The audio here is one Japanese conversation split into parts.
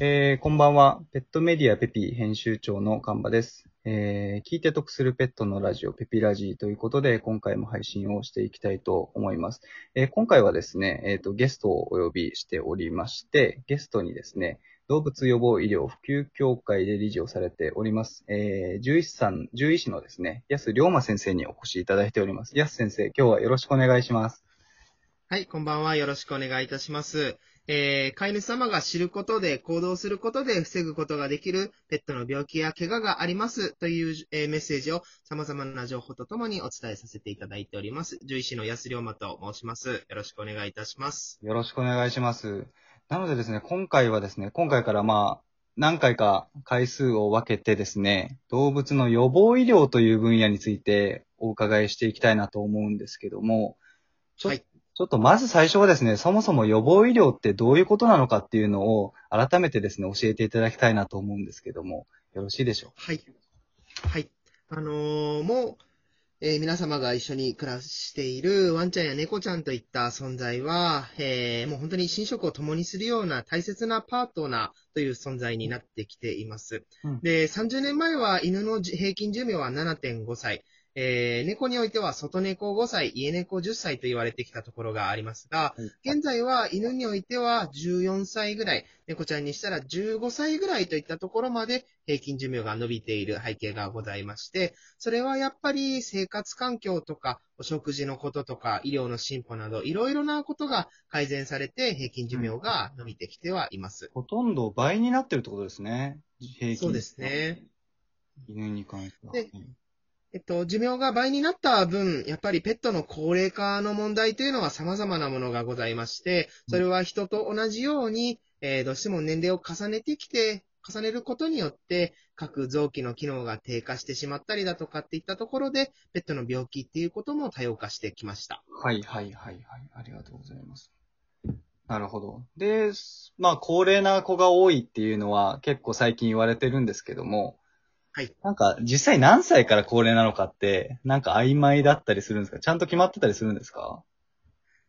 えーこんばんは。ペットメディアペピ編集長のカンバです。えー聞いて得するペットのラジオペピラジーということで、今回も配信をしていきたいと思います。えー今回はですね、えっ、と、ゲストをお呼びしておりまして、ゲストにですね、動物予防医療普及協会で理事をされております、えー、獣医師さん、獣医師のですね、安龍馬先生にお越しいただいております。安先生、今日はよろしくお願いします。はい、こんばんは。よろしくお願いいたします。えー、飼い主様が知ることで、行動することで防ぐことができるペットの病気や怪我がありますという、えーメッセージを様々な情報とともにお伝えさせていただいております。獣医師の安龍馬と申します。よろしくお願いいたします。よろしくお願いします。なのでですね、今回はですね、今回からまあ、何回か回数を分けてですね、動物の予防医療という分野についてお伺いしていきたいなと思うんですけども、ちょ,、はいちょっとまず最初はですね、そもそも予防医療ってどういうことなのかっていうのを改めてですね、教えていただきたいなと思うんですけども、よろしいでしょはい。はい。あのーもう、えー皆様が一緒に暮らしているワンちゃんや猫ちゃんといった存在は、えーもう本当に寝食を共にするような大切なパートナーという存在になってきています。うんで、30年前は犬のじ平均寿命は7.5歳。えー猫においては外猫5歳、家猫10歳と言われてきたところがありますが、う。現在は犬においては14歳ぐらい、猫ちゃんにしたら15歳ぐらいといったところまで平均寿命が伸びている背景がございまして、それはやっぱり生活環境とか、お食事のこととか、医療の進歩など、いろいろなことが改善されて平均寿命が伸びてきてはいます。ほとんど倍になってるってことですね。平均そうですね。犬に関しては。でえっと、寿命が倍になった分、やっぱりペットの高齢化の問題というのは様々なものがございまして、それは人と同じように、えーどうしても年齢を重ねてきて、重ねることによって、各臓器の機能が低下してしまったりだとかっていったところで、ペットの病気っていうことも多様化してきました。はいはいはいはい。ありがとうございます。なるほど。で、まあ、高齢な子が多いっていうのは結構最近言われてるんですけども、はい。なんか実際何歳から高齢なのかって、なんか曖昧だったりするんですか？ちゃんと決まってたりするんですか？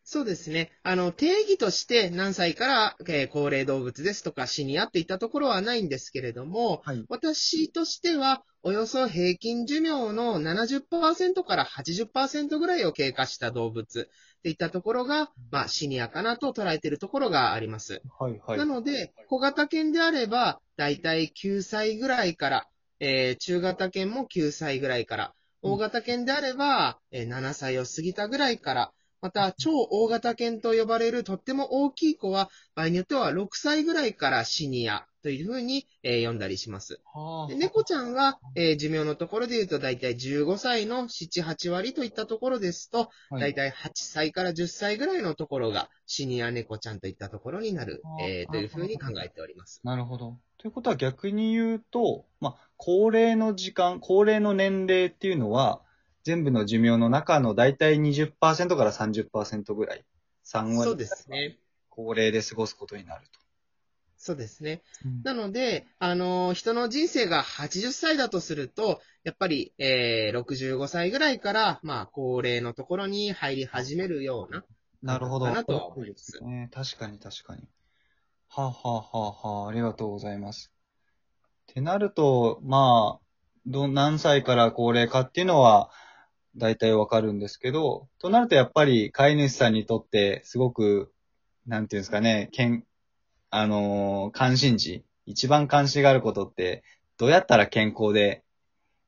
そうですね。あの、定義として何歳から、えー高齢動物ですとかシニアっていったところはないんですけれども、はい。私としては、およそ平均寿命の70%から80%ぐらいを経過した動物っていったところが、まあ、シニアかなと捉えているところがあります。はいはい。なので、小型犬であれば、だいたい9歳ぐらいから、えー中型犬も9歳ぐらいから、大型犬であれば、えー7歳を過ぎたぐらいから、また、超大型犬と呼ばれるとっても大きい子は、場合によっては6歳ぐらいからシニアというふうに、えー呼んだりします。猫ちゃんは、えー寿命のところで言うと、だいたい15歳の7、8割といったところですと、はいだいたい8歳から10歳ぐらいのところが、シニア猫ちゃんといったところになる、えーというふうに考えております。なるほど。ということは逆に言うと、まあ、高齢の時間、高齢の年齢っていうのは、全部の寿命の中の大体20%から30%ぐらい、3割そうですね。高齢で過ごすことになると。そうですね。うんなので、あのー人の人生が80歳だとすると、やっぱり、えー65歳ぐらいから、まあ、高齢のところに入り始めるような、なるほど。かなとは思いますね、確かに確かに。はあ、はあはあはあ、ありがとうございます。ってなると、まあ、ど、何歳から高齢かっていうのは、大体わかるんですけど、となるとやっぱり飼い主さんにとって、すごく、なんていうんですかね、けん、あのー関心事、一番関心があることって、どうやったら健康で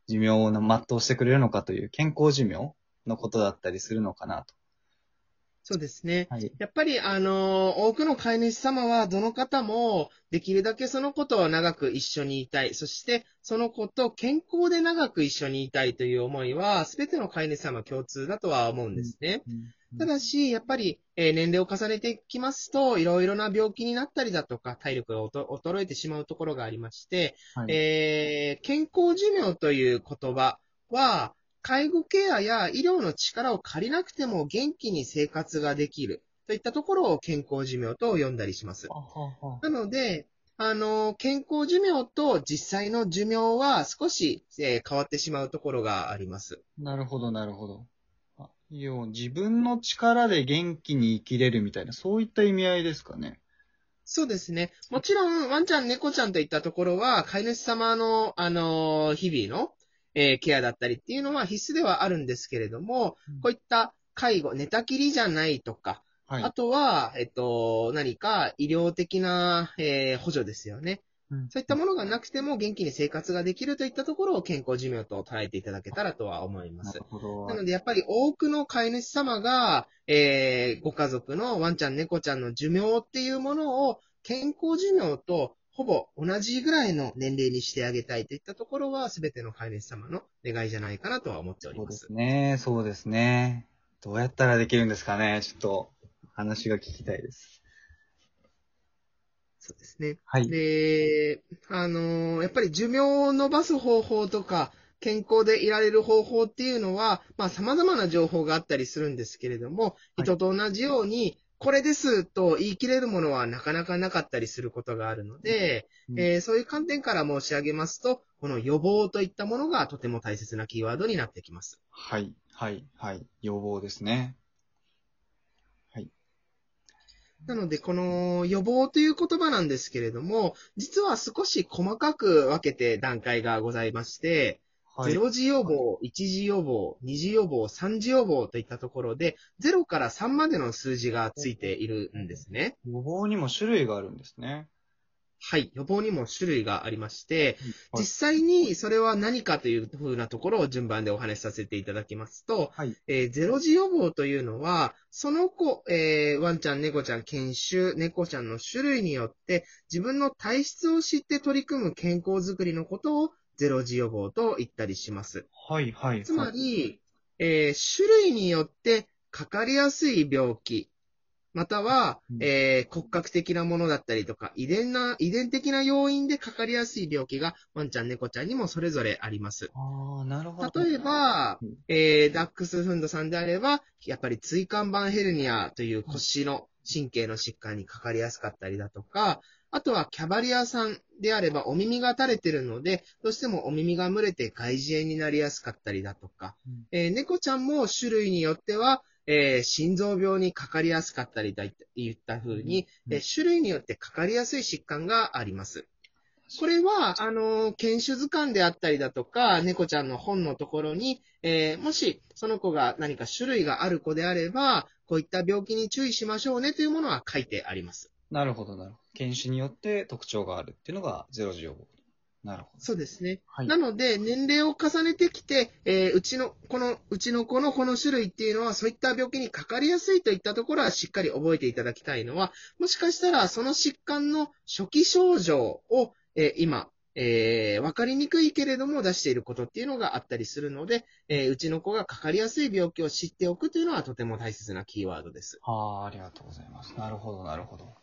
寿命を全うしてくれるのかという健康寿命のことだったりするのかなと。そうですね。はい。やっぱり、あのー多くの飼い主様は、どの方も、できるだけその子と長く一緒にいたい。そして、その子と健康で長く一緒にいたいという思いは、すべての飼い主様共通だとは思うんですね。ただし、やっぱり、えー年齢を重ねてきますと、いろいろな病気になったりだとか、体力がおと衰えてしまうところがありまして、はいえー健康寿命という言葉は、介護ケアや医療の力を借りなくても元気に生活ができるといったところを健康寿命と呼んだりします。なので、あの、健康寿命と実際の寿命は少し、えー変わってしまうところがあります。なるほど、なるほど。あ要は自分の力で元気に生きれるみたいな、そういった意味合いですかね。そうですね。もちろん、ワンちゃん、猫ちゃんといったところは、飼い主様の、あのー日々の、えーケアだったりっていうのは必須ではあるんですけれども、うんこういった介護、寝たきりじゃないとか、はい。あとは、えっと、何か医療的な、えー補助ですよね。うんそういったものがなくても元気に生活ができるといったところを健康寿命と捉えていただけたらとは思いますなので、やっぱり多くの飼い主様が、えーご家族のワンちゃん、猫ちゃんの寿命っていうものを健康寿命とほぼ同じぐらいの年齢にしてあげたいといったところは、すべての飼い主様の願いじゃないかなとは思っておりそうま。ですすね。そうですね。どうやったらできるんですかねちょっと、話が聞きたいです。そうですね。はい。で、あのーやっぱり寿命を伸ばす方法とか、健康でいられる方法っていうのは、まあ様々な情報があったりするんですけれども、はい人と同じように、これですと言い切れるものはなかなかなかったりすることがあるので、うんえーそういう観点から申し上げますと、この予防といったものがとても大切なキーワードになってきます。はい。はい。はい。要望ですね。はい。なので、この予防という言葉なんですけれども、実は少し細かく分けて段階がございまして、はい。0時予防、1時予防、2時予防、3時予防といったところで、0から3までの数字がついているんですね。予防にも種類があるんですね。はい。予防にも種類がありまして、はい実際にそれは何かというふうなところを順番でお話しさせていただきますと、はい。えーゼロ時予防というのは、その子、えーワンちゃん、猫ちゃん、犬種、猫ちゃんの種類によって、自分の体質を知って取り組む健康づくりのことをゼロ時予防と言ったりします。はい。はい。つまはい、り、えー種類によってかかりやすい病気、または、うんえー骨格的なものだったりとか、遺伝な、遺伝的な要因でかかりやすい病気が、ワンちゃん、猫ちゃんにもそれぞれあります。ああ、なるほど。例えばうん、えーダックスフンドさんであれば、やっぱり椎間板ヘルニアという腰の神経の疾患にかかりやすかったりだとか、あとはキャバリアさんであればお耳が垂れてるので、どうしてもお耳が蒸れて外耳炎になりやすかったりだとか、うんえー猫ちゃんも種類によっては、えー心臓病にかかりやすかったりだといった風に、うんえー種類によってかかりやすい疾患があります。これは、あの、犬種図鑑であったりだとか、猫ちゃんの本のところに、えーもし、その子が何か種類がある子であれば、こういった病気に注意しましょうねというものは書いてあります。なるほど、なるほど。犬種によって特徴があるっていうのがゼロ時予防。なるほど。そうですね。はい。なので、年齢を重ねてきて、えーうちの、この、うちの子のこの種類っていうのは、そういった病気にかかりやすいといったところはしっかり覚えていただきたいのは、もしかしたらその疾患の初期症状を、えー今、えーわかりにくいけれども出していることっていうのがあったりするので、えーうちの子がかかりやすい病気を知っておくというのはとても大切なキーワードです。はあ、ありがとうございます。なるほど、なるほど。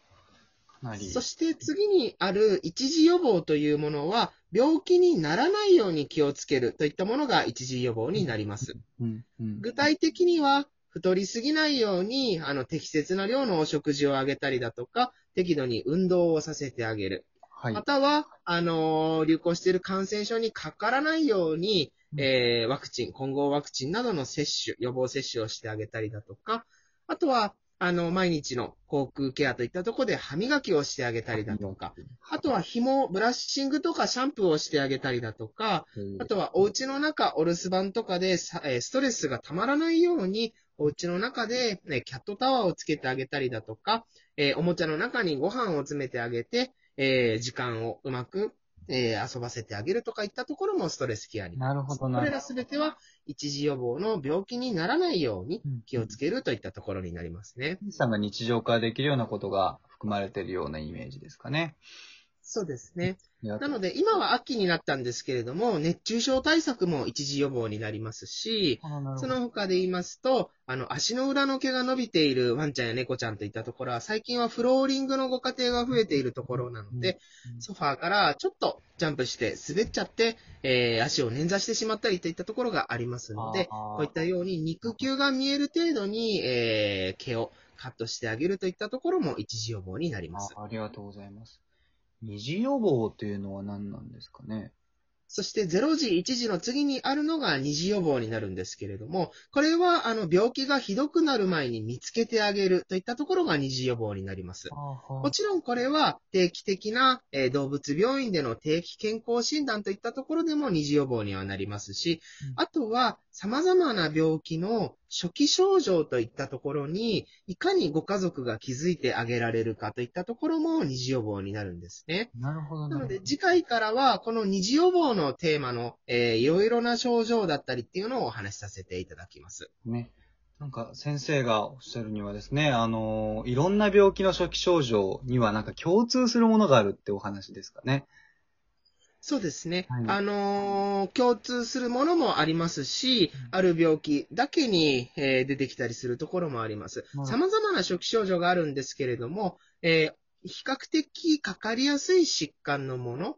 かなり。そして次にある一時予防というものは、病気にならないように気をつけるといったものが一時予防になります。うん、うん。具体的には、太りすぎないように、あの、適切な量のお食事をあげたりだとか、適度に運動をさせてあげる。はいま。たは、あのー流行している感染症にかからないように、うんえーワクチン、混合ワクチンなどの接種、予防接種をしてあげたりだとか、あとは、あの、毎日の口腔ケアといったところで歯磨きをしてあげたりだとか、あとは紐、ブラッシングとかシャンプーをしてあげたりだとか、あとはお家の中、お留守番とかでストレスがたまらないように、お家の中で、ね、キャットタワーをつけてあげたりだとか、えーおもちゃの中にご飯を詰めてあげて、えー時間をうまく、えー遊ばせてあげるとかいったところもストレスケアに。なるほど、なこれるらすべては一時予防の病気にならないように。気をつけるといったところになりますね。さんが日常化できるようなことが含まれているようなイメージですかね。そうですね。ななので、今は秋になったんですけれども、熱中症対策も一時予防になりますし、その他で言いますと、あの、足の裏の毛が伸びているワンちゃんや猫ちゃんといったところは、最近はフローリングのご家庭が増えているところなので、うんソファーからちょっとジャンプして滑っちゃって、えー足を捻挫してしまったりといったところがありますので、こういったように肉球が見える程度に、えー毛をカットしてあげるといったところも一時予防になります。あありがとうございます。二次予防っていうのは何なんですかね？そして0時、1時の次にあるのが二次予防になるんですけれども、これはあの病気がひどくなる前に見つけてあげるといったところが二次予防になります。もちろんこれは定期的な、えー動物病院での定期健康診断といったところでも二次予防にはなりますしうん、あとは様々な病気の初期症状といったところに、いかにご家族が気づいてあげられるかといったところも二次予防になるんですね。なるほどなので、次回からは、この二次予防のテーマの、えーいろいろな症状だったりっていうのをお話しさせていただきます。ね。なんか先生がおっしゃるにはですね、あのーいろんな病気の初期症状にはなんか共通するものがあるってお話ですかね。そうですね。はいあのー共通するものもありますし、ある病気だけに、えー出てきたりするところもありますはい。様々な初期症状があるんですけれども、えー比較的かかりやすい疾患のもの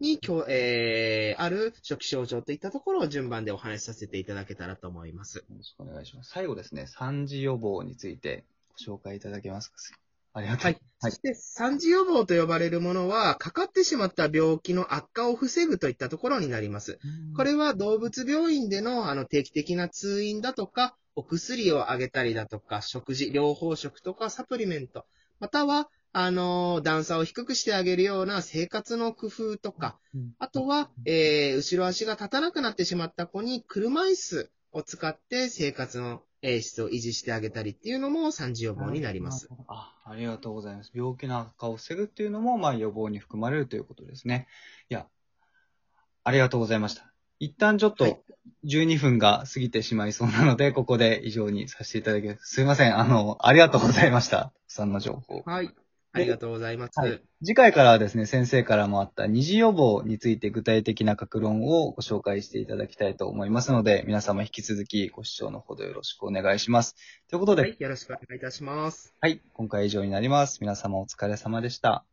に、きょえーある初期症状といったところを順番でお話しさせていただけたらと思います。よろしくお願いします。最後ですね、三次予防についてご紹介いただけますか？ありがとう。はい。そして、三次予防と呼ばれるものは、かかってしまった病気の悪化を防ぐといったところになります。うんこれは動物病院でのあの定期的な通院だとか、お薬をあげたりだとか、食事、療法食とかサプリメント、または、あのー段差を低くしてあげるような生活の工夫とか、うんあとは、えー、後ろ足が立たなくなってしまった子に車椅子を使って生活の、えー質を維持してあげたりっていうのも三次予防になります。。あ、ありがとうございます。病気の悪化を防ぐっていうのも、まあ予防に含まれるということですね。いや、ありがとうございました。一旦ちょっはいと12分が過ぎてしまいそうなので、ここで以上にさせていただきます。すいません。あの、ありがとうございました。さんの情報。はい。ありがとうございます。はい次回からはですね、先生からもあった二次予防について具体的な格論をご紹介していただきたいと思いますので、皆様引き続きご視聴のほどよろしくお願いします。ということで、はい。よろしくお願いいたします。はい、今回は以上になります。皆様お疲れ様でした。